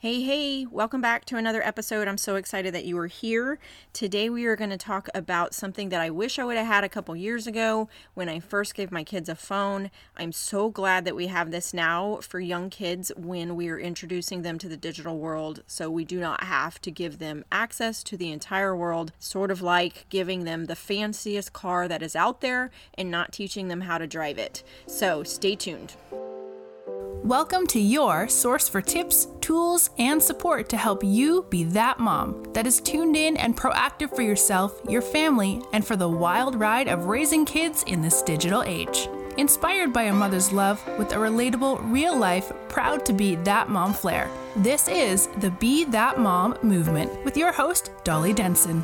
Hey, hey, welcome back to another episode. I'm so excited that you are here. Today, we are going to talk about something that I wish I would have had a couple years ago when I first gave my kids a phone. I'm so glad that we have this now for young kids when we are introducing them to the digital world so we do not have to give them access to the entire world, sort of like giving them the fanciest car that is out there and not teaching them how to drive it. So, stay tuned. Welcome to your source for tips, tools, and support to help you be that mom that is tuned in and proactive for yourself, your family, and for the wild ride of raising kids in this digital age. Inspired by a mother's love with a relatable, real life, proud to be that mom flair. This is the Be That Mom movement with your host, Dolly Denson.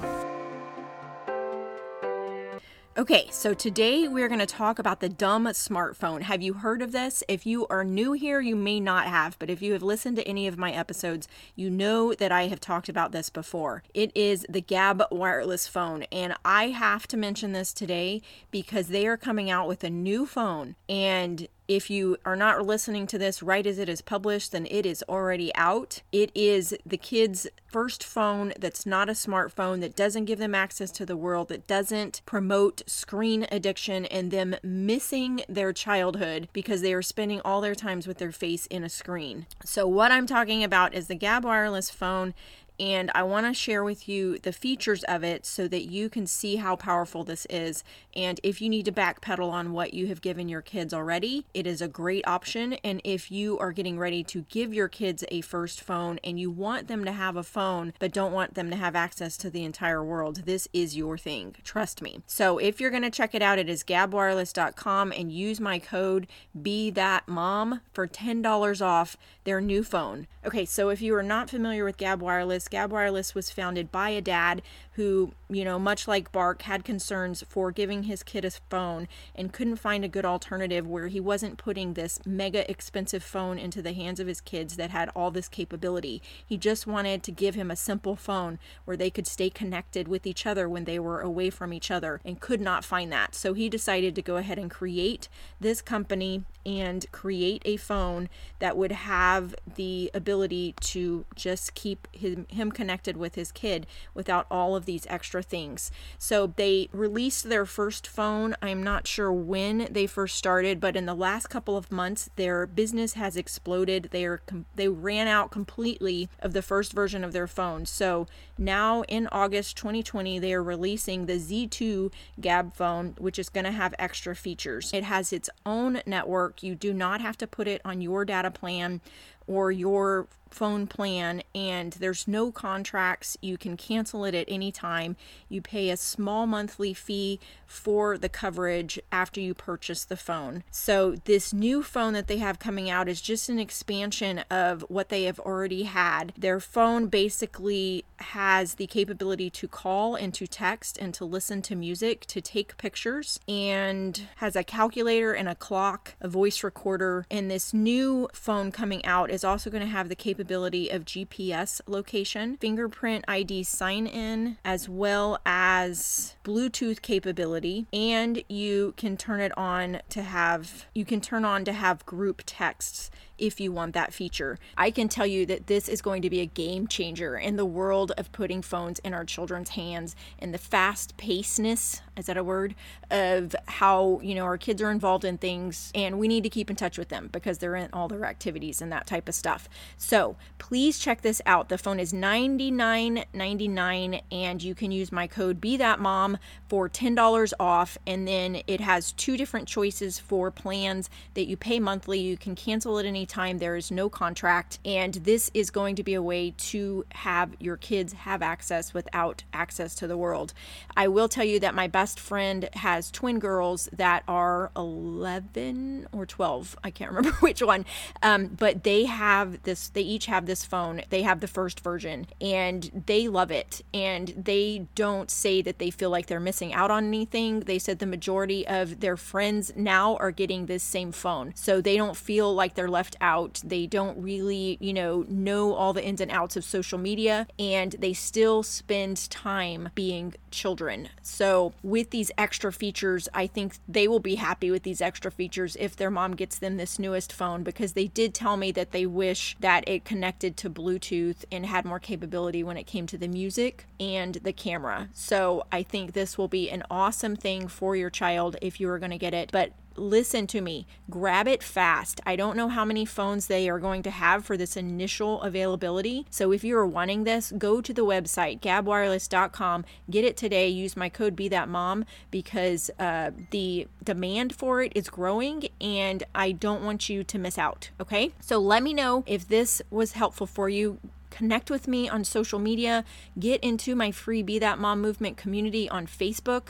Okay, so today we're going to talk about the dumb smartphone. Have you heard of this? If you are new here, you may not have, but if you have listened to any of my episodes, you know that I have talked about this before. It is the Gabb wireless phone, and I have to mention this today because they are coming out with a new phone and if you are not listening to this right as it is published, then it is already out. It is the kids' first phone that's not a smartphone, that doesn't give them access to the world, that doesn't promote screen addiction and them missing their childhood because they are spending all their times with their face in a screen. So, what I'm talking about is the Gabb wireless phone and I want to share with you the features of it so that you can see how powerful this is. And if you need to backpedal on what you have given your kids already, it is a great option. And if you are getting ready to give your kids a first phone and you want them to have a phone but don't want them to have access to the entire world, this is your thing. Trust me. So if you're going to check it out, it is gabbwireless.com and use my code Be That Mom for $10 off their new phone. Okay, so if you are not familiar with Gabb Wireless, Gabb Wireless was founded by a dad who, you know, much like Bark, had concerns for giving his kid a phone and couldn't find a good alternative where he wasn't putting this mega expensive phone into the hands of his kids that had all this capability. He just wanted to give him a simple phone where they could stay connected with each other when they were away from each other and could not find that. So he decided to go ahead and create this company and create a phone that would have the ability to just keep him, him connected with his kid without all of these extra things. So they released their first phone. I'm not sure when they first started, but in the last couple of months, their business has exploded. They are they ran out completely of the first version of their phone. So now in August 2020, they are releasing the Z2 Gabb phone, which is going to have extra features. It has its own network. You do not have to put it on your data plan or your phone plan and there's no contracts. You can cancel it at any time. You pay a small monthly fee for the coverage after you purchase the phone. So, this new phone that they have coming out is just an expansion of what they have already had. Their phone basically has the capability to call and to text and to listen to music, to take pictures, and has a calculator and a clock, a voice recorder. And this new phone coming out is also going to have the capability of GPS location, fingerprint ID sign in, as well as Bluetooth capability. And you can turn it on to have, you can turn on to have group texts if you want that feature. I can tell you that this is going to be a game changer in the world of putting phones in our children's hands and the fast pacedness, is that a word, of how, you know, our kids are involved in things and we need to keep in touch with them because they're in all their activities and that type of stuff. So please check this out. The phone is $99.99 and you can use my code Be That Mom for $10 off. And then it has two different choices for plans that you pay monthly. You can cancel it any anytime. There is no contract. And this is going to be a way to have your kids have access without access to the world. I will tell you that my best friend has twin girls that are 11 or 12. I can't remember which one. Um, but they have this, they each have this phone. They have the first version and they love it. And they don't say that they feel like they're missing out on anything. They said the majority of their friends now are getting this same phone. So they don't feel like they're left left out. They don't really, you know, know all the ins and outs of social media and they still spend time being children. So, with these extra features, I think they will be happy with these extra features if their mom gets them this newest phone because they did tell me that they wish that it connected to Bluetooth and had more capability when it came to the music and the camera. So, I think this will be an awesome thing for your child if you are going to get it. But listen to me, grab it fast. I don't know how many phones they are going to have for this initial availability. So if you are wanting this, go to the website gabbwireless.com, get it today. Use my code Be That Mom because uh, the demand for it is growing, and I don't want you to miss out. Okay, so let me know if this was helpful for you connect with me on social media, get into my free Be That Mom movement community on Facebook,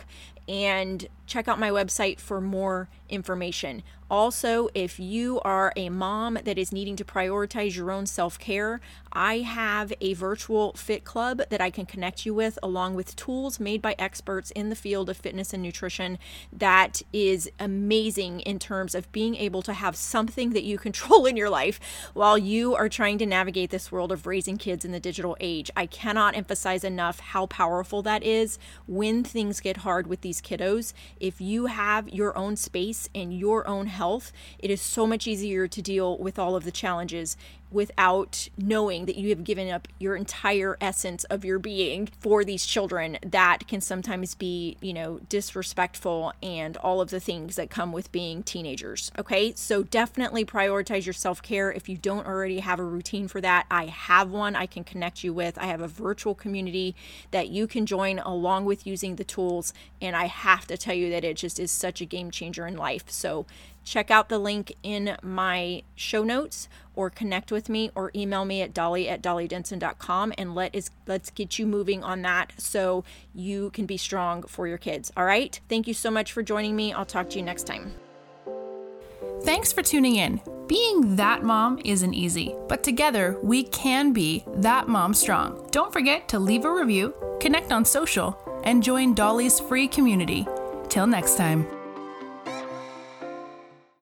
and check out my website for more information. Also, if you are a mom that is needing to prioritize your own self care, I have a virtual fit club that I can connect you with, along with tools made by experts in the field of fitness and nutrition that is amazing in terms of being able to have something that you control in your life while you are trying to navigate this world of raising kids in the digital age. I cannot emphasize enough how powerful that is when things get hard with these kiddos. If you have your own space and your own health, it is so much easier to deal with all of the challenges without knowing that you have given up your entire essence of your being for these children that can sometimes be, you know, disrespectful and all of the things that come with being teenagers. Okay, so definitely prioritize your self care. If you don't already have a routine for that, I have one I can connect you with. I have a virtual community that you can join along with using the tools. And I have to tell you that it just is such a game changer in life. So check out the link in my show notes or connect with me or email me at dolly at dollydenson.com and let is let's get you moving on that so you can be strong for your kids. All right? Thank you so much for joining me. I'll talk to you next time. Thanks for tuning in. Being that mom isn't easy but together we can be that mom strong. Don't forget to leave a review connect on social and join dolly's free community. Till next time